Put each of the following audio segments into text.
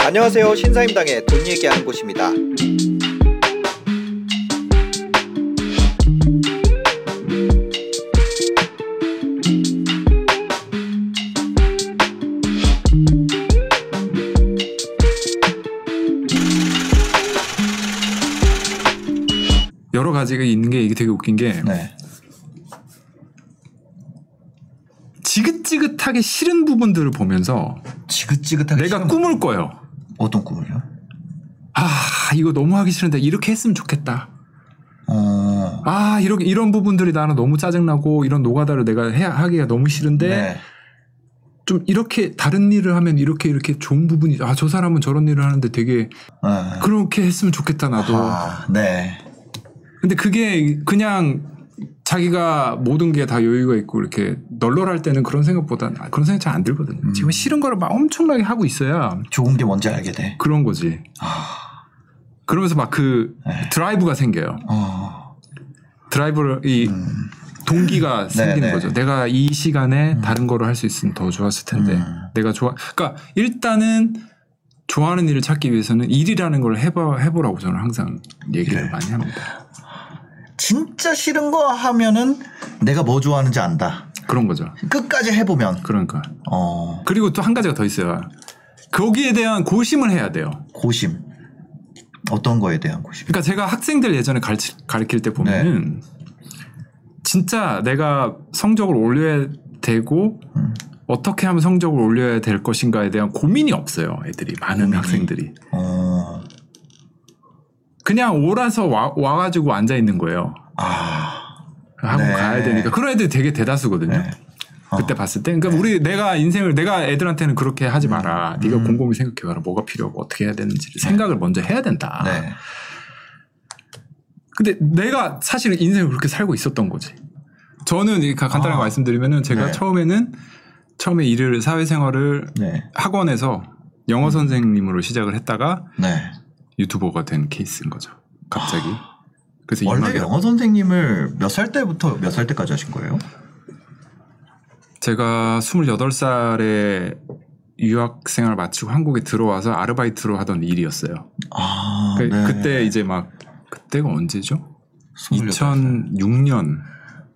안녕하세요. 신사임당의 돈 얘기하는 곳입니다. 여러 가지가 있는 게 이게 되게 웃긴 게 네. 지긋지긋하게 싫은 부분들을 보면서 지긋지긋하게 내가 싫은 꿈을 꿔요. 어떤 꿈을요? 아 이거 너무 하기 싫은데 이렇게 했으면 좋겠다. 어. 아 이렇게 이런 부분들이 나는 너무 짜증나고 이런 노가다를 내가 해야 하기가 너무 싫은데 네. 좀 이렇게 다른 일을 하면 이렇게 이렇게 좋은 부분이 아 저 사람은 저런 일을 하는데 되게 네. 그렇게 했으면 좋겠다 나도. 아, 네. 근데 그게 그냥 자기가 모든 게 다 여유가 있고 이렇게 널널할 때는 그런 생각보다 그런 생각 잘 안 들거든요. 음. 지금 싫은 거를 막 엄청나게 하고 있어야 좋은 게 뭔지 알게 돼. 그런 거지. 아. 그러면서 막그 네. 드라이브가 생겨요. 어. 드라이브를 이 음. 동기가 생기는 네. 거죠. 내가 이 시간에 다른 거를 할 수 있으면 더 좋았을 텐데 음. 내가 좋아. 그러니까 일단은 좋아하는 일을 찾기 위해서는 일이라는 걸 해봐 해보라고 저는 항상 얘기를 네. 많이 합니다. 진짜 싫은 거 하면은 내가 뭐 좋아하는지 안다. 그런 거죠. 끝까지 해보면. 그러니까 어. 그리고 또 한 가지가 더 있어요. 거기에 대한 고심을 해야 돼요. 고심. 어떤 거에 대한 고심? 그러니까 제가 학생들 예전에 가르치, 가르칠 때 보면은 진짜 내가 성적을 올려야 되고 음. 어떻게 하면 성적을 올려야 될 것인가에 대한 고민이 없어요. 애들이 많은 고민이. 학생들이 어. 그냥 오라서 와, 와가지고 앉아 있는 거예요. 아. 학원 네. 가야 되니까 그런 애들 되게 대다수거든요. 네. 어. 그때 봤을 때, 그러니까 우리 내가 인생을 내가 애들한테는 그렇게 하지 마라. 네가 음. 곰곰이 생각해봐라. 뭐가 필요하고 어떻게 해야 되는지를 생각을 먼저 해야 된다. 네. 근데 내가 사실 인생을 그렇게 살고 있었던 거지. 저는 간단하게 아. 말씀드리면은 제가 네. 처음에는 처음에 일을 사회생활을 네. 학원에서 영어 선생님으로 시작을 했다가 네. 유튜버가 된 케이스인 거죠. 갑자기. 그래서 원래 영어 선생님을 몇 살 때부터 몇 살 때까지 하신 거예요? 제가 28살에 유학 생활 마치고 한국에 들어와서 아르바이트로 하던 일이었어요. 아, 그, 네. 그때 이제 막 그때가 언제죠? 28 살. 2006년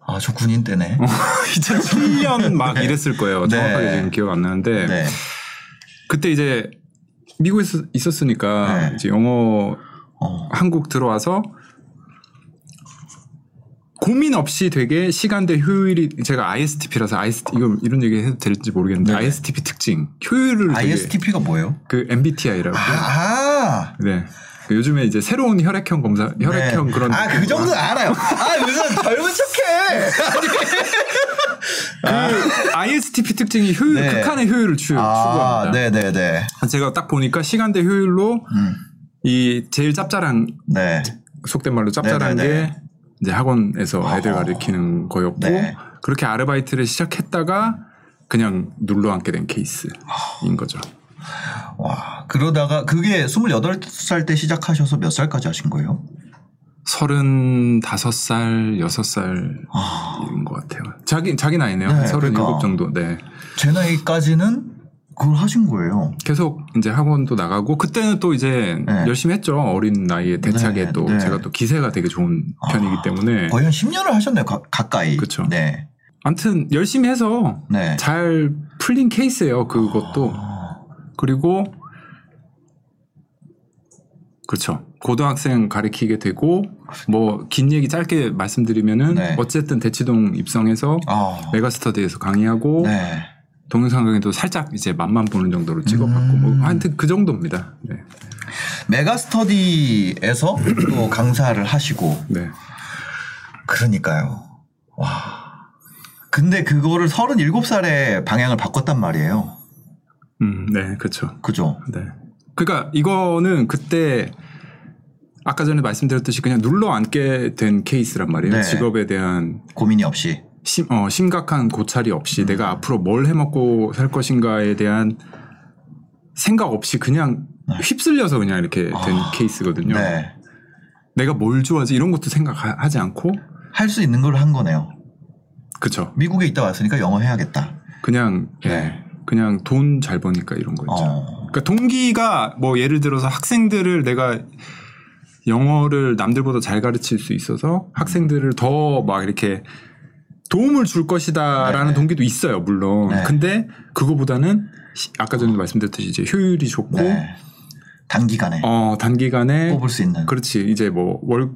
아, 저 군인 때네. 2007년 막 네. 이랬을 거예요. 네. 정확하게 지금 기억 안 나는데 네. 그때 이제 미국에 있었으니까 네. 이제 영어 어. 한국 들어와서 고민 없이 되게 시간대 효율이 제가 ISTP라서 IST 이거 이런 얘기 해도 될지 모르겠는데 네네. ISTP 특징 효율을 ISTP가 뭐예요? 그 MBTI라고 아, 네그 요즘에 이제 새로운 혈액형 검사 혈액형 네. 그런 아, 그 정도 알아요. 아, 무슨 젊은 척해. 그 ISTP 특징이 효율 네. 극한의 효율을 추, 아, 추구합니다. 네, 네, 네. 제가 딱 보니까 시간대 효율로 음. 이 제일 짭짤한 네. 속된 말로 짭짤한 네네네. 게 이제 학원에서 어. 애들 가르치는 거였고 네. 그렇게 아르바이트를 시작했다가 그냥 눌러 앉게 된 케이스인 거죠. 와, 그러다가 그게 28살 때 시작하셔서 몇 살까지 하신 거예요? 35살, 6살인 아, 것 같아요. 자기 자기 나이네요. 네, 한37 그러니까. 정도. 네. 제 나이까지는 그걸 하신 거예요. 계속 이제 학원도 나가고 그때는 또 이제 네. 열심히 했죠. 어린 나이에 대차게 네, 또 네. 제가 또 기세가 되게 좋은 편이기 아, 때문에 거의 한 10년을 하셨네요, 가, 가까이. 그쵸. 네. 아무튼 열심히 해서 네. 잘 풀린 케이스예요. 그것도. 아, 그리고 그렇죠. 고등학생 가르치게 되고 뭐 긴 얘기 짧게 말씀드리면은 네. 어쨌든 대치동 입성해서 아, 메가스터디에서 강의하고 네. 동영상 강의도 살짝 이제 맛만 보는 정도로 찍어봤고 음. 뭐 하여튼 그 정도입니다. 네. 메가스터디에서 또 강사를 하시고 네. 그러니까요. 와. 근데 그거를 37살에 방향을 바꿨단 말이에요. 음, 네, 그렇죠. 그죠? 네. 그러니까 이거는 그때 아까 전에 말씀드렸듯이 그냥 눌러 앉게 된 케이스란 말이에요. 네. 직업에 대한 고민이 없이. 심, 어, 심각한 고찰이 음. 없이 내가 앞으로 뭘 해먹고 살 것인가에 대한 생각 없이 그냥 네. 휩쓸려서 그냥 이렇게 된 아, 케이스거든요. 네. 내가 뭘 좋아하지 이런 것도 생각하지 않고 할 수 있는 걸 한 거네요. 그쵸. 미국에 있다 왔으니까 영어 해야겠다. 그냥 예. 네. 그냥 돈 잘 버니까 이런 거 있죠. 어. 그러니까 동기가 뭐 예를 들어서 학생들을 내가 영어를 남들보다 잘 가르칠 수 있어서 학생들을 더 막 이렇게 도움을 줄 것이다라는 네. 동기도 있어요, 물론. 네. 근데 그거보다는 시- 아까 전에 말씀드렸듯이 이제 효율이 좋고 네. 단기간에 어 단기간에 뽑을 수 있는. 그렇지 이제 뭐 월,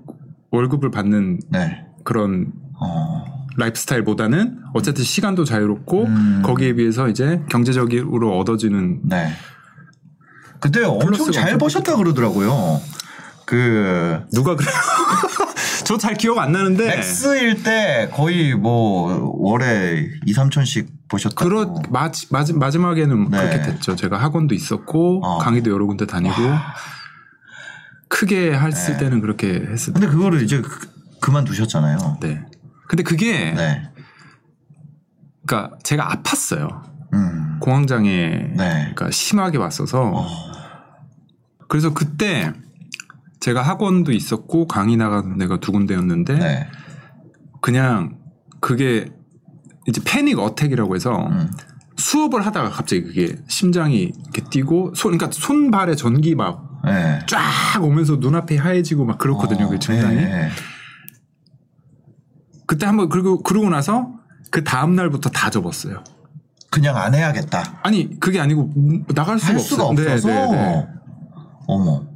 월급을 받는 네. 그런 어. 라이프스타일보다는 어쨌든 시간도 자유롭고 음. 거기에 비해서 이제 경제적으로 얻어지는 네. 그때 엄청 잘 버셨다 그러더라고요. 그 누가 그래요? 저 잘 기억 안 나는데 맥스일 때 거의 뭐 월에 2, 3천씩 보셨다고. 그렇 마지, 마지, 마지막에는 네. 그렇게 됐죠. 제가 학원도 있었고 어. 강의도 여러 군데 다니고 크게 했을 네. 때는 그렇게 했을 때. 근데 그거를 이제 그, 그만두셨잖아요. 네. 근데 그게 네. 그러니까 제가 아팠어요. 음. 공황장애 네. 그러니까 심하게 왔어서 어. 그래서 그때 제가 학원도 있었고 강의 나가는 데가 두 군데였는데 네. 그냥 그게 이제 패닉 어택이라고 해서 음. 수업을 하다가 갑자기 그게 심장이 이렇게 뛰고 손 그러니까 손발에 전기 막쫙 네. 오면서 눈앞이 하얘지고 막 그렇거든요. 어, 그 증상이. 네. 그때 한번 그리고 그러고 나서 그 다음 날부터 다 접었어요. 그냥 안 해야겠다. 아니 그게 아니고 나갈 수가 할 수가 없어요. 없어서. 네, 네, 네. 어머.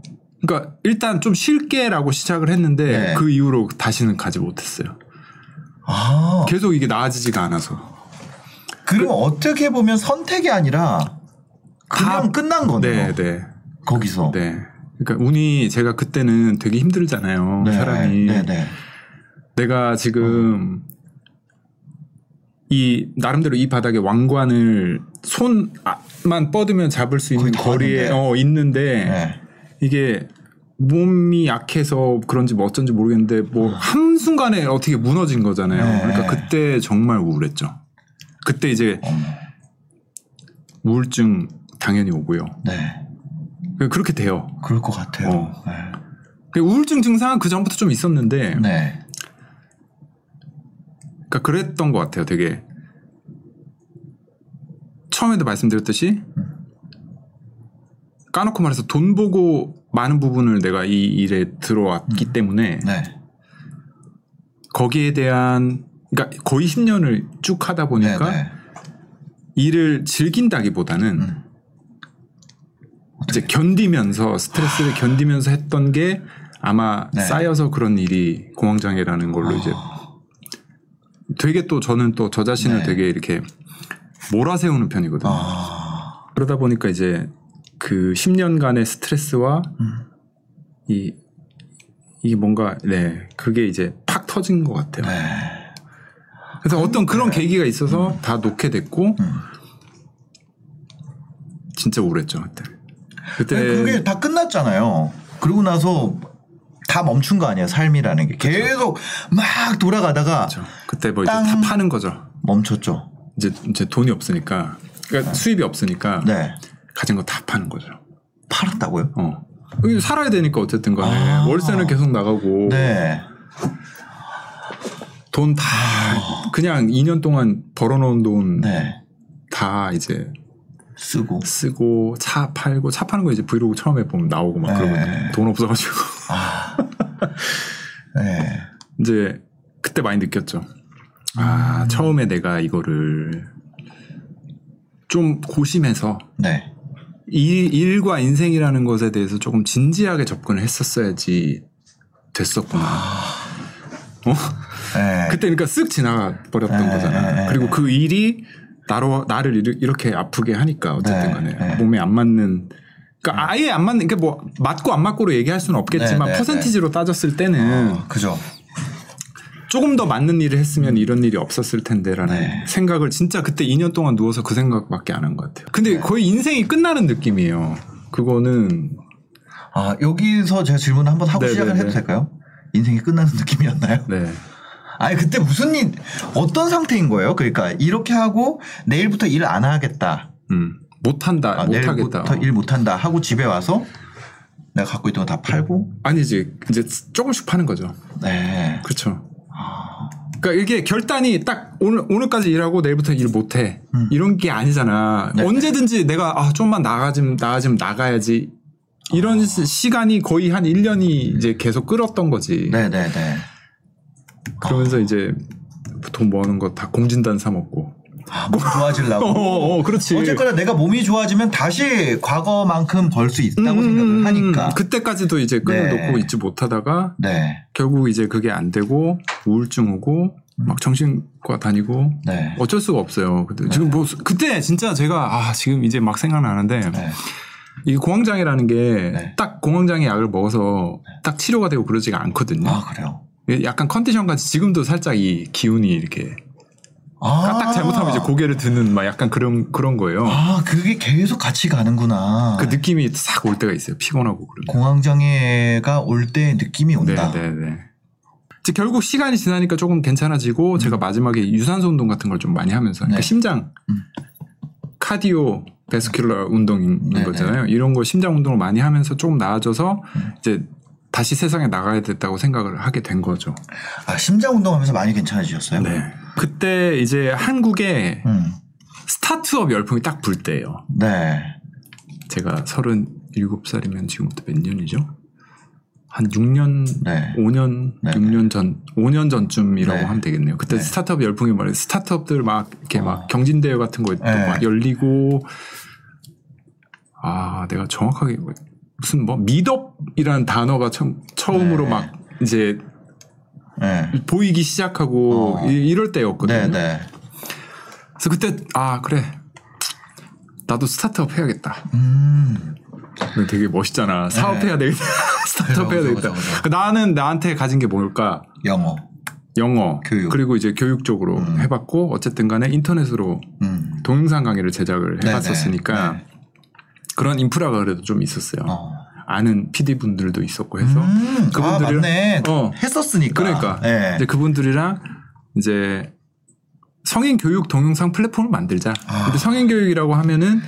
그러니까 일단 좀 쉴게라고 시작을 했는데 네. 그 이후로 다시는 가지 못했어요. 아. 계속 이게 나아지지가 않아서. 그럼 어떻게 보면 선택이 아니라 그냥 다- 끝난 거네요. 네, 네, 거기서. 네. 그러니까 운이 제가 그때는 되게 힘들잖아요. 네, 사람이. 네, 네. 내가 지금 이 나름대로 이 바닥에 왕관을 손만 뻗으면 잡을 수 있는 거리에. 어, 있는데 네. 이게 몸이 약해서 그런지 뭐 어쩐지 모르겠는데 뭐 한순간에 어떻게 무너진 거잖아요. 네. 그러니까 그때 정말 우울했죠. 그때 이제 어머. 우울증 당연히 오고요. 네. 그렇게 돼요. 그럴 것 같아요. 어. 그 우울증 증상은 그 전부터 좀 있었는데 네. 네. 그러니까 그랬던 것 같아요. 되게 처음에도 말씀드렸듯이 까놓고 말해서 돈 보고 많은 부분을 내가 이 일에 들어왔기 때문에 네. 거기에 대한 그러니까 거의 10년을 쭉 하다 보니까 네, 네. 일을 즐긴다기보다는 음. 이제 견디면서 스트레스를 견디면서 했던 게 아마 네. 쌓여서 그런 일이 공황장애라는 걸로 이제 되게 또 저는 또 저 자신을 네. 되게 이렇게 몰아세우는 편이거든요. 아. 그러다 보니까 이제 그 10년간의 스트레스와 음. 이 이게 뭔가 네 그게 이제 팍 터진 것 같아요. 네. 그래서 어떤 그런 계기가 있어서 다 놓게 됐고 음. 진짜 우울했죠 그때. 그때 그게 다 끝났잖아요. 그러고 나서 다 멈춘 거 아니에요. 삶이라는 게 계속 막 돌아가다가 그렇죠. 그때 뭐 이제 땅. 다 파는 거죠. 멈췄죠. 이제 이제 돈이 없으니까 그러니까 수입이 없으니까 네. 가진 거 다 파는 거죠. 팔았다고요? 어. 살아야 되니까 어쨌든 간에 아. 월세는 계속 나가고 네. 돈다 그냥 2년 동안 벌어놓은 돈다 네. 이제 쓰고. 쓰고 차 팔고 차 파는 거 이제 브이로그 처음에 보면 나오고 막 네. 그러거든요. 돈 없어가지고 아. 네. 이제 그때 많이 느꼈죠. 아 음. 처음에 내가 이거를 좀 고심해서 네. 일, 일과 인생이라는 것에 대해서 조금 진지하게 접근을 했었어야지 됐었구나. 어? 네. 그때 그러니까 쓱 지나가 버렸던 네, 거잖아. 네, 그리고 네. 그 일이 나로 나를 이렇게 아프게 하니까 어쨌든 네, 간에 네. 몸에 안 맞는 그러니까 아예 안 맞는 그러니까 뭐 맞고 안 맞고로 얘기할 수는 없겠지만 네, 네, 퍼센티지로 따졌을 때는 어, 그죠. 조금 더 맞는 일을 했으면 이런 일이 없었을 텐데라는 네. 생각을 진짜 그때 2년 동안 누워서 그 생각밖에 안 한 것 같아요. 근데 거의 인생이 끝나는 느낌이에요. 그거는 아, 여기서 제가 질문 한번 하고 네, 시작을 네, 해도 네. 될까요? 인생이 끝나는 느낌이었나요? 네. 아니 그때 무슨 일 어떤 상태인 거예요? 그러니까 이렇게 하고 내일부터 일 안 하겠다. 음. 못한다. 아, 못하겠다. 내일부터 일 못한다 하고 집에 와서 내가 갖고 있던 거 다 팔고 아니지. 이제 조금씩 파는 거죠. 네. 그렇죠. 아, 그러니까 이게 결단이 딱 오늘 오늘까지 일하고 내일부터 일 못해 이런 게 아니잖아. 음. 네. 언제든지 내가 아 좀만 나가좀 나가좀 나가야지 이런 시- 시간이 거의 한 1년이 이제 계속 끌었던 거지. 네네네. 그러면서 이제 돈 버는 거 다 공진단 사 먹고. 아, 몸 좋아지려고. 어, 어, 그렇지. 어쨌거나 내가 몸이 좋아지면 다시 과거만큼 벌 수 있다고 음, 생각을 하니까. 그때까지도 이제 끈을 네. 놓고 있지 못하다가 네. 결국 이제 그게 안 되고 우울증 오고 막 정신과 다니고 네. 어쩔 수가 없어요. 근데 지금 뭐 그때 진짜 제가 아 지금 이제 막 생각나는데 네. 이 공황장애라는 게 네. 딱 공황장애 약을 먹어서 딱 치료가 되고 그러지가 않거든요. 아, 그래요. 약간 컨디션 같이 지금도 살짝 이 기운이 이렇게 아. 딱 잘못하면 이제 고개를 드는 막 약간 그런 그런 거예요. 아, 그게 계속 같이 가는구나. 그 느낌이 싹 올 때가 있어요. 피곤하고 그러면. 공황장애가 올 때 느낌이 온다. 네네네. 이제 결국 시간이 지나니까 조금 괜찮아지고 제가 마지막에 유산소 운동 같은 걸 좀 많이 하면서 그러니까 네. 심장 음. 카디오 베스큘러 운동인 네네. 거잖아요. 이런 거 심장 운동을 많이 하면서 조금 나아져서 음. 이제 다시 세상에 나가야 됐다고 생각을 하게 된 거죠. 아, 심장 운동하면서 많이 괜찮아지셨어요? 네. 그때 이제 한국에 음. 스타트업 열풍이 딱 불 때예요. 네. 제가 37살이면 지금부터 몇 년이죠? 한 6년, 네. 5년, 네. 6년 전, 5년 전쯤이라고 네. 하면 되겠네요. 그때 네. 스타트업 열풍이 말이에요. 스타트업들 막 이렇게 어. 막 경진대회 같은 거 네. 막 열리고, 아, 내가 정확하게 무슨 뭐 미덥이라는 단어가 처음, 처음으로 네. 막 이제 네. 보이기 시작하고 어. 이, 럴 때였거든요. 네, 네. 그래서 그때 아 그래 나도 스타트업 해야겠다. 음. 되게 멋있잖아. 사업해야 되겠다. 스타트업 해야 네. 되겠다. 그죠, 그죠. 그 나는 나한테 가진 게 뭘까? 영어. 영어. 교육. 그리고 이제 교육 쪽으로 음. 해봤고 어쨌든 간에 인터넷으로 음. 동영상 강의를 제작을 네네. 해봤었으니까 네. 그런 인프라가 그래도 좀 있었어요. 어. 아는 PD 분들도 있었고 해서 음. 아, 그분들이랑- 맞네. 어. 했었으니까. 그러니까 네. 이제 그분들이랑 이제 성인 교육 동영상 플랫폼을 만들자. 아. 근데 성인 교육이라고 하면은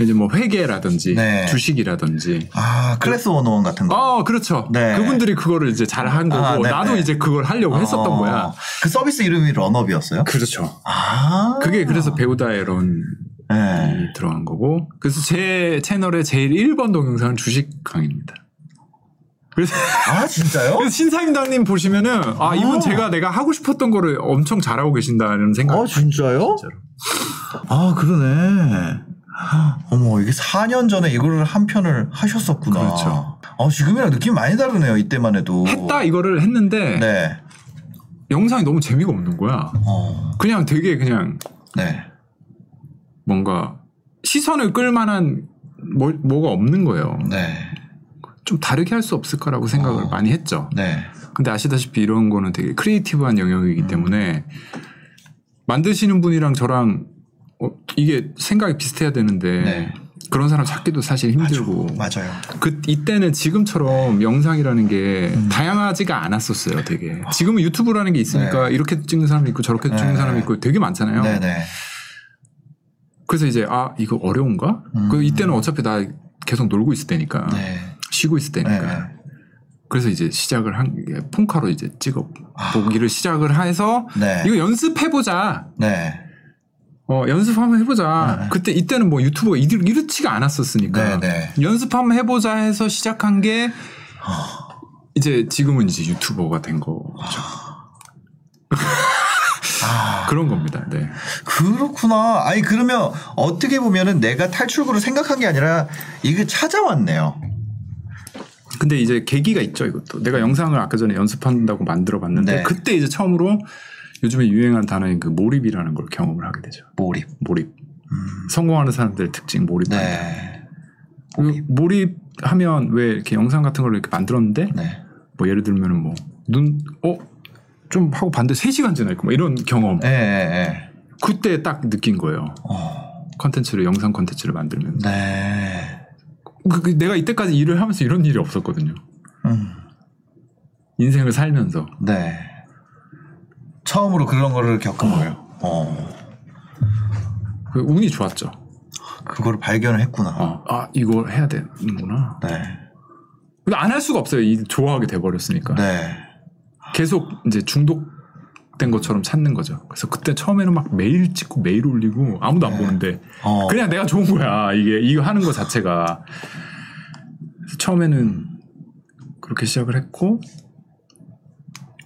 이제 뭐 회계라든지 네. 주식이라든지 아, 클래스 101 같은 거. 어, 그렇죠. 네. 그분들이 그거를 이제 잘 한 거고 아, 네, 나도 네. 이제 그걸 하려고 했었던 어. 거야. 그 서비스 이름이 런업이었어요? 그렇죠. 아. 그게 그래서 배우다의 런이 네. 들어간 거고. 그래서 제 채널의 제일 1번 동영상은 주식 강의입니다. 그래서, 아, 진짜요? 그래서 신사임당님 보시면은 아 이분 아. 제가 내가 하고 싶었던 거를 엄청 잘하고 계신다는 생각. 아, 진짜요? 진짜로. 아, 그러네. 어머, 이게 4년 전에 이거를 한 편을 하셨었구나. 그렇죠. 어, 지금이랑 느낌이 많이 다르네요, 이때만 해도. 했다 이거를 했는데 네. 영상이 너무 재미가 없는 거야. 어, 그냥 되게 그냥 네. 뭔가 시선을 끌만한 뭐, 뭐가 없는 거예요. 네. 좀 다르게 할 수 없을까라고 생각을 어. 많이 했죠. 네. 근데 아시다시피 이런 거는 되게 creative한 영역이기 음. 때문에 만드시는 분이랑 저랑 어, 이게 생각이 비슷해야 되는데 네. 그런 사람 찾기도 사실 힘들고 맞아요. 그 이때는 지금처럼 영상이라는 게 음. 다양하지가 않았었어요. 되게 지금은 유튜브라는 게 있으니까 이렇게 찍는 사람이 있고 저렇게 네. 찍는 사람이 있고 되게 많잖아요. 그래서 이제 아 이거 어려운가? 음. 그 이때는 어차피 나 계속 놀고 있을 때니까 네. 쉬고 있을 때니까. 네. 그래서 이제 시작을 한게 폰카로 이제 찍어 아. 보기를 시작을 해서 네. 이거 연습해 보자. 네. 어 연습 한번 해보자. 네. 그때 이때는 뭐 유튜브가 이르, 이렇지가 않았었으니까 네, 연습 한번 해보자 해서 시작한 게 이제 지금은 이제 유튜버가 된 거죠. 아, 그런 겁니다. 네. 그렇구나. 아니, 그러면 어떻게 보면은 내가 탈출구를 생각한 게 아니라 이게 찾아왔네요. 근데 이제 계기가 있죠, 이것도. 내가 영상을 아까 전에 연습한다고 만들어 봤는데 네. 그때 이제 처음으로 요즘에 유행한 단어인 그 몰입이라는 걸 경험을 하게 되죠. 몰입. 몰입. 음. 성공하는 사람들의 특징 몰입한다. 네. 그 몰입하면 왜 이렇게 영상 같은 걸 이렇게 만들었는데 네. 뭐 예를 들면은 뭐 눈 어? 좀 하고 봤는데 3시간 지나 있고 뭐 이런 경험. 네. 네. 그때 딱 느낀 거예요. 어. 컨텐츠를 영상 컨텐츠를 만들면서. 네. 그- 그 내가 이때까지 일을 하면서 이런 일이 없었거든요. 음. 인생을 살면서. 네. 처음으로 그런 거를 겪은 거예요. 어. 그 운이 좋았죠. 그거를 발견을 했구나. 어, 아 이걸 해야 되는구나. 네. 근데 안 할 수가 없어요. 이 좋아하게 돼버렸으니까. 네. 계속 이제 중독 된 것처럼 찾는 거죠. 그래서 그때 처음에는 막 매일 찍고 매일 올리고 아무도 안 보는데 어. 그냥 내가 좋은 거야. 이게 이거 하는 거 자체가 처음에는 그렇게 시작을 했고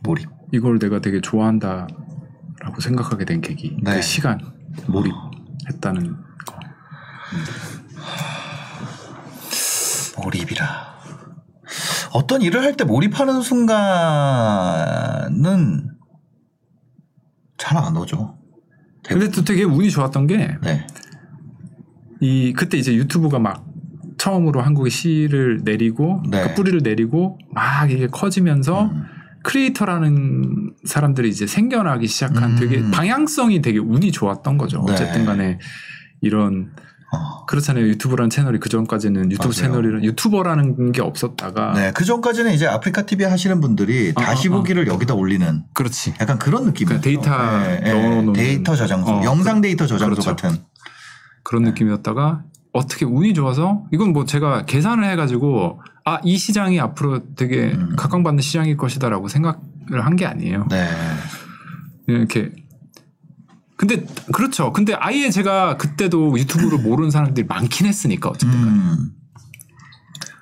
몰입. 이걸 내가 되게 좋아한다라고 생각하게 된 계기. 네. 그 시간 몰입 했다는 거. 몰입이라. 어떤 일을 할 때 몰입하는 순간은 잘 안 오죠. 근데 또 되게 운이 좋았던 게 네. 이 그때 이제 유튜브가 막 처음으로 한국에 씨를 내리고 네. 그 뿌리를 내리고 막 이게 커지면서 음. creator라는 사람들이 이제 생겨나기 시작한 음. 되게 방향성이 되게 운이 좋았던 거죠. 네. 어쨌든 간에 이런 어. 그렇잖아요. 유튜브라는 채널이 그 전까지는 유튜브. 채널이란 유튜버라는 게 없었다가 네. 그 전까지는 이제 아프리카 TV 하시는 분들이 아, 다시 아, 아. 보기를 여기다 올리는 그렇지. 약간 그런 느낌이에요. 그러니까 데이터 넣어놓는- 데이터 저장소, 어, 영상 데이터 저장소 그렇죠. 같은. 그런 느낌이었다가 어떻게 운이 좋아서 이건 뭐 제가 계산을 해가지고 아 이 시장이 앞으로 되게 음. 각광받는 시장일 것이다라고 생각을 한 게 아니에요. 네. 그냥 이렇게 근데 그렇죠. 근데 아예 제가 그때도 유튜브를 모르는 사람들이 많긴 했으니까 어쨌든 간에. 음.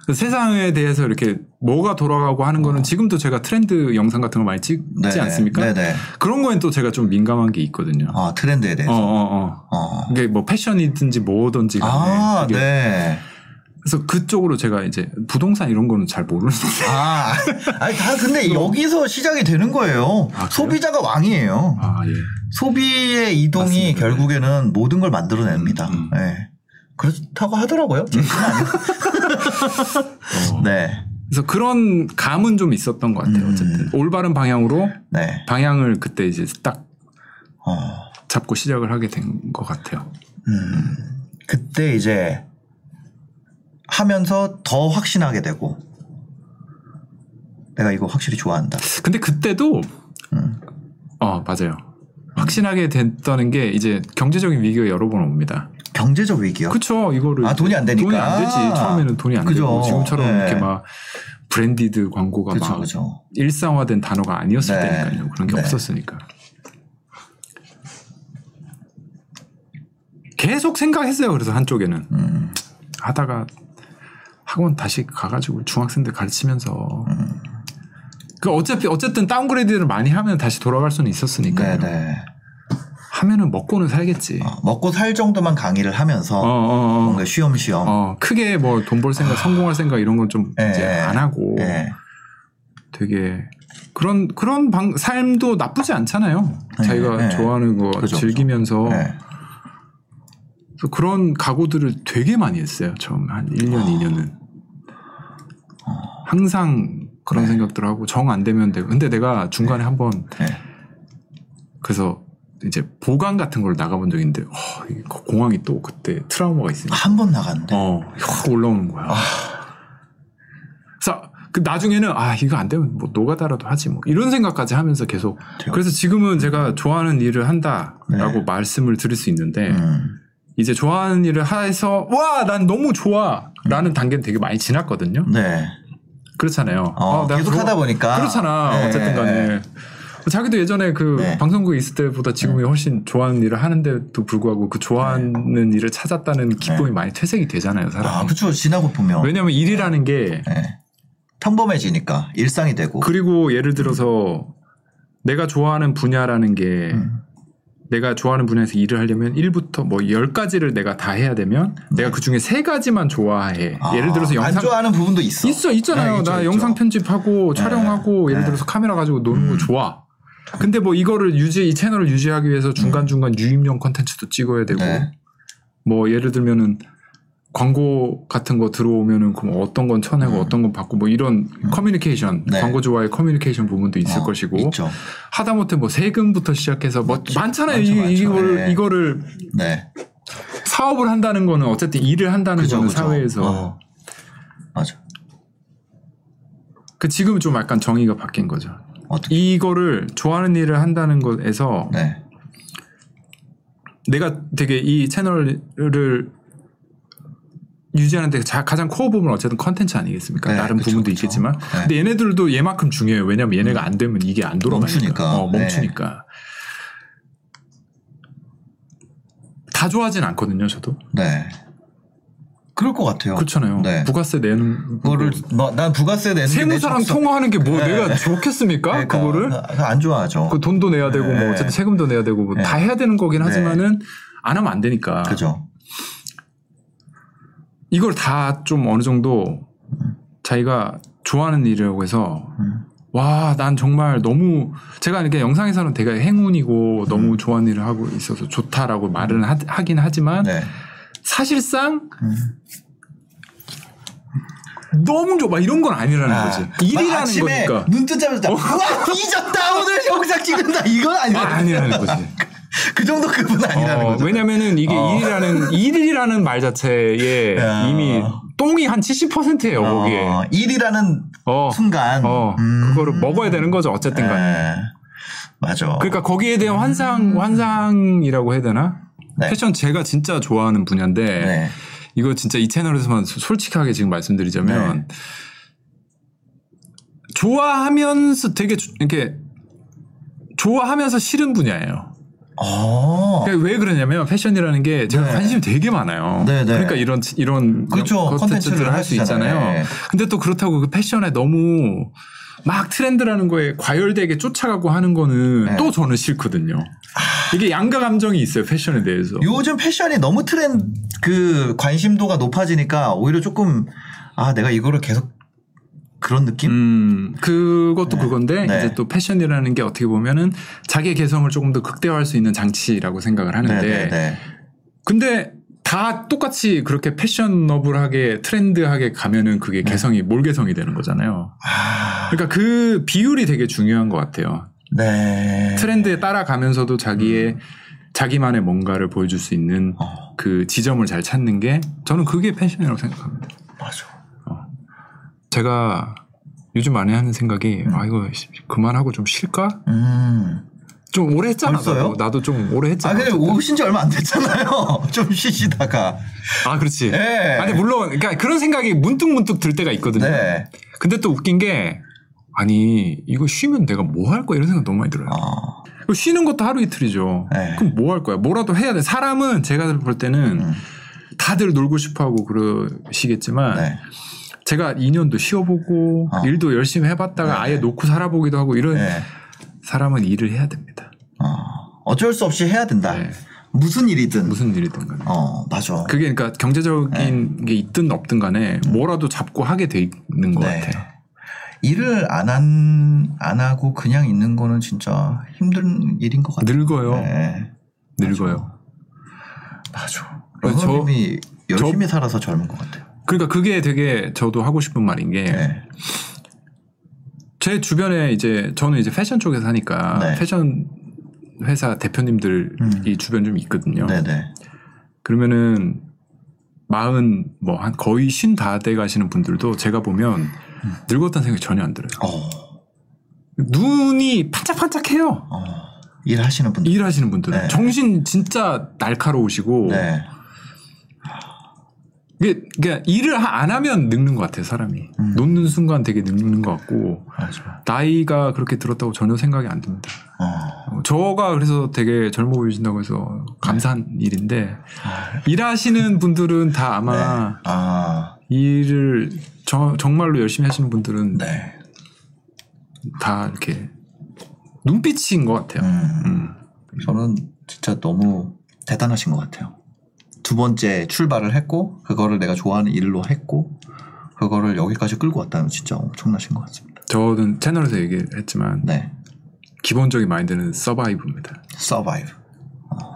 그 세상에 대해서 이렇게 뭐가 돌아가고 하는 거는 지금도 제가 트렌드 영상 같은 거 많이 찍지 네. 않습니까? 네네. 그런 거엔 또 제가 좀 민감한 게 있거든요. 아 트렌드에 어, 대해서. 어, 어. 어. 이게 뭐 패션이든지 뭐든지 간에 아, 네. 그래서 그쪽으로 제가 이제 부동산 이런 거는 잘 모르는데 아, 아니 다 근데 여기서 시작이 되는 거예요. 아? 소비자가 왕이에요. 아 예. 소비의 이동이 맞습니다. 결국에는 모든 걸 만들어냅니다. 음, 음. 네. 그렇다고 하더라고요. 어. 네. 그래서 그런 감은 좀 있었던 것 같아요. 음. 어쨌든 올바른 방향으로 네. 방향을 그때 이제 딱 어. 잡고 시작을 하게 된 것 같아요. 음. 그때 이제 하면서 더 확신하게 되고 내가 이거 확실히 좋아한다. 근데 그때도 음. 어 맞아요. 확신하게 됐다는 게 이제 경제적인 위기가 여러 번 옵니다. 경제적 위기요. 그쵸 이거를 아, 돈이 안 되니까. 돈이 안 되지 처음에는 돈이 안 그죠. 되고 지금처럼 네. 이렇게 막 브랜디드 광고가 그죠, 막 그죠. 일상화된 단어가 아니었을 네. 때니까요 그런 게 네. 없었으니까 계속 생각했어요 그래서 한쪽에는 음. 하다가 학원 다시 가가지고 중학생들 가르치면서 음. 그 어차피 어쨌든 downgrade를 많이 하면 다시 돌아갈 수는 있었으니까요 네네. 하면은 먹고는 살겠지 어, 먹고 살 정도만 강의를 하면서 어, 어, 어. 뭔가 쉬엄쉬엄. 어, 크게 뭐 돈 벌 생각, 성공할 생각 이런 건좀 예, 이제 예. 안 하고 예. 되게 그런 그런 방, 삶도 나쁘지 않잖아요. 예, 자기가 예. 좋아하는 거 그죠, 즐기면서 네. 그래서 그런 각오들을 되게 많이 했어요. 처음 한 1년, 어. 2년은 항상 그런 네. 생각들 하고 정 안 되면 되고 근데 내가 중간에 한번 네. 그래서 이제 보강 같은 걸 나가본 적이 있는데 어, 이 공항이 또 그때 트라우마가 있으니까 한 번 나갔는데. 어, 확 올라오는 거야. 아. 그래서 그 나중에는 아 이거 안 되면 뭐 노가다라도 하지 뭐 이런 생각까지 하면서 계속 그래서 지금은 제가 좋아하는 일을 한다라고 네. 말씀을 드릴 수 있는데 음. 이제 좋아하는 일을 해서 와 난 너무 좋아라는 단계는 되게 많이 지났거든요. 네. 그렇잖아요. 어, 아, 내가 계속 하다 보니까. 그렇잖아. 네. 어쨌든 간에. 자기도 예전에 그 네. 방송국에 있을 때보다 지금이 훨씬 좋아하는 일을 하는데도 불구하고 그 좋아하는 일을 찾았다는 기쁨이 많이 퇴색이 되잖아요, 사람이. 네. 아, 그쵸. 지나고 보면. 왜냐면 일이라는 게 네. 평범해지니까 일상이 되고. 그리고 예를 들어서 내가 좋아하는 분야라는 게 음. 내가 좋아하는 분야에서 일을 하려면 1부터 뭐 10가지를 내가 다 해야 되면 내가 그 중에 3가지만 좋아해. 아, 예를 들어서 안 영상 좋아하는 부분도 있어. 있어 있잖아요. 네, 있죠, 나 있죠. 영상 편집하고 네. 촬영하고 예를 네. 들어서 카메라 가지고 노는 거 음. 좋아. 근데 뭐 이거를 유지 이 채널을 유지하기 위해서 중간 중간 유입용 컨텐츠도 찍어야 되고 네. 뭐 예를 들면은 광고 같은 거 들어오면은 그럼 어떤 건 쳐내고 음. 어떤 건 받고 뭐 이런 커뮤니케이션 네. 광고주와의 커뮤니케이션 부분도 있을 어, 것이고 있죠. 하다못해 뭐 세금부터 시작해서 뭐 많잖아요. 많죠, 이, 많죠. 이거를 네. 이거를 네. 사업을 한다는 거는 어쨌든 일을 한다는 그죠, 거는 그죠. 사회에서 어. 맞아. 그 지금 좀 약간 정의가 바뀐 거죠. 어떻게. 이거를 좋아하는 일을 한다는 것에서 네. 내가 되게 이 채널을 유지하는 데 가장 코어 부분은 어쨌든 컨텐츠 아니겠습니까? 네, 다른 그쵸, 부분도 그쵸. 있겠지만. 네. 근데 얘네들도 얘만큼 중요해요. 왜냐면 얘네가 안 되면 이게 안 돌아가니까. 멈추니까. 어, 네. 멈추니까. 다 좋아하진 않거든요, 저도. 네. 그럴 것 같아요. 그렇잖아요. 네. 부가세 내는 거를 뭐, 난 부가세 내는 세무사랑 통화하는 게뭐 네. 내가 좋겠습니까? 그러니까, 그거를 안 좋아하죠. 그 돈도 내야 되고 뭐 네. 어쨌든 세금도 내야 되고 뭐 다 해야 되는 거긴 하지만 하지만은 안 하면 안 되니까. 그죠. 이걸 다 좀 어느 정도 자기가 좋아하는 일이라고 해서 음. 와, 난 정말 너무 제가 이렇게 영상에서는 되게 행운이고 음. 너무 좋아하는 일을 하고 있어서 좋다라고 말은 하, 하긴 하지만 네. 사실상 음. 너무 좋아 이런 건 아니라는 아, 거지. 막 일이라는 거니까. 눈 뜨자마자 우와 뒤졌다 오늘 영상 찍는다 이건 아, 아니라 아니라는 거지. 그 정도 급은 아니라는 어, 거죠. 왜냐면은 이게 어. 일이라는 일이라는 말 자체에 야. 이미 똥이 한 70%예요 거기에. 어, 일이라는 어, 순간 어, 음. 그거를 먹어야 되는 거죠 어쨌든 간에. 네. 맞아. 그러니까 거기에 대한 환상 환상이라고 해야 되나? 네. 패션 제가 진짜 좋아하는 분야인데 네. 이거 진짜 이 채널에서만 소- 솔직하게 지금 말씀드리자면 네. 좋아하면서 되게 조- 이렇게 좋아하면서 싫은 분야예요. 어. 그러니까 왜 그러냐면 패션이라는 게 제가 네. 관심이 되게 많아요. 네, 네. 그러니까 이런 이런 그렇죠. 컨텐츠들을 컨텐츠를 할 수. 있잖아요. 네. 근데 또 그렇다고 그 패션에 너무 막 트렌드라는 거에 과열되게 쫓아가고 하는 거는 네. 또 저는 싫거든요. 이게 양가 감정이 있어요 패션에 대해서. 요즘 패션이 너무 트렌드 그 관심도가 높아지니까 오히려 조금 아 내가 이거를 계속 그런 느낌? 음, 그것도 네. 그건데 네. 이제 또 패션이라는 게 어떻게 보면은 자기의 개성을 조금 더 극대화할 수 있는 장치라고 생각을 하는데 네, 네. 근데 다 똑같이 그렇게 패셔너블하게 트렌드하게 가면은 그게 개성이 몰 개성이 되는 거잖아요. 아, 그러니까 그 비율이 되게 중요한 것 같아요. 네. 트렌드에 따라가면서도 자기의 자기만의 뭔가를 보여줄 수 있는 어, 그 지점을 잘 찾는 게 저는 그게 패션이라고 생각합니다. 제가 요즘 많이 하는 생각이 아 이거 그만하고 좀 쉴까? 음. 좀 오래 했잖아. 벌써요? 나도, 좀 오래 아, 했잖아. 근데 어쨌든. 오신 지 얼마 안 됐잖아요. 좀 쉬시다가. 아, 그렇지. 네. 아니 물론 그러니까 그런 생각이 문득 문득 들 때가 있거든요. 네. 근데 또 웃긴 게 아니 이거 쉬면 내가 뭐 할 거야 이런 생각 너무 많이 들어요. 어, 쉬는 것도 하루 이틀이죠. 네. 그럼 뭐 할 거야? 뭐라도 해야 돼. 사람은 제가 볼 때는 음. 다들 놀고 싶어 하고 그러시겠지만 네. 제가 2년도 쉬어보고 어. 일도 열심히 해봤다가 네. 아예 놓고 살아보기도 하고 이런 네. 사람은 일을 해야 됩니다. 어, 어쩔 수 없이 해야 된다. 네. 무슨 일이든. 무슨 일이든 간에. 어, 맞아. 그게 그러니까 경제적인 게 있든 없든 간에 뭐라도 잡고 하게 돼 있는 것 네. 같아요. 일을 안, 한, 안 하고 그냥 있는 거는 진짜 힘든 일인 것 같아요. 늙어요. 네. 늙어요. 맞아. 저- 러너님이 열심히 살아서 젊은 것 같아요. 그러니까 그게 되게 저도 하고 싶은 말인 게제 네. 주변에 이제 저는 이제 패션 쪽에서 하니까 네. 패션 회사 대표님들이 음. 주변 좀 있거든요. 네네. 그러면은 마흔 뭐 한 거의 쉰 다 돼 가시는 분들도 제가 보면 음. 늙었다는 생각이 전혀 안 들어요. 어, 눈이 반짝반짝해요. 어, 일하시는 분들. 일하시는 분들은 네. 정신 진짜 날카로우시고 네. 이게 그러니까 일을 하- 안 하면 늙는 것 같아요 사람이 음. 놓는 순간 되게 늙는 것 같고 맞아. 나이가 그렇게 들었다고 전혀 생각이 안 듭니다. 어. 어, 저가 그래서 되게 젊어 보이신다고 해서 감사한 일인데 아, 일하시는 분들은 다 아마 네. 아, 일을 저- 정말로 열심히 하시는 분들은 네. 다 이렇게 눈빛인 것 같아요. 음. 음. 저는 진짜 너무 대단하신 것 같아요. 두 번째 출발을 했고, 그거를 내가 좋아하는 일로 했고, 그거를 여기까지 끌고 왔다는 진짜 엄청나신 것 같습니다. 저는 채널에서 얘기했지만 네. 기본적인 마인드는 survive입니다. survive.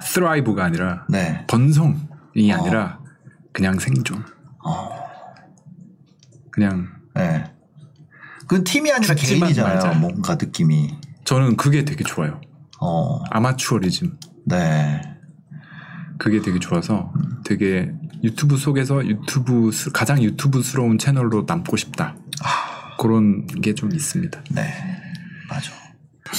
thrive가 아니라 네. 번성이 어. 아니라 그냥 생존. 어. 그냥 네. 그 팀이 아니라 개인이잖아요. 말자. 뭔가 느낌이. 저는 그게 되게 좋아요. 어. 아마추어리즘. 네. 그게 되게 좋아서 되게 유튜브 속에서 유튜브 스- 가장 유튜브스러운 채널로 남고 싶다. 그런 게 좀 있습니다. 네. 맞아.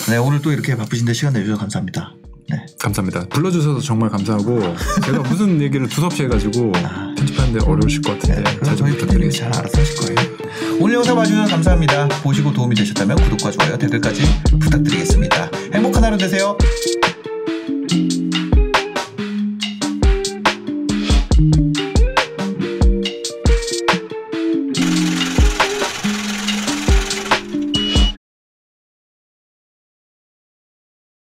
네, 오늘 또 이렇게 바쁘신데 시간 내주셔서 감사합니다. 네. 감사합니다. 불러주셔서 정말 감사하고 제가 무슨 얘기를 두섭이 해가지고 편집하는데 어려우실 것 같은데 그럼 자주 부탁드리겠습니다. 잘 알아서 하실 거예요. 오늘 영상 봐주셔서 감사합니다. 보시고 도움이 되셨다면 구독과 좋아요, 댓글까지 부탁드리겠습니다. 행복한 하루 되세요.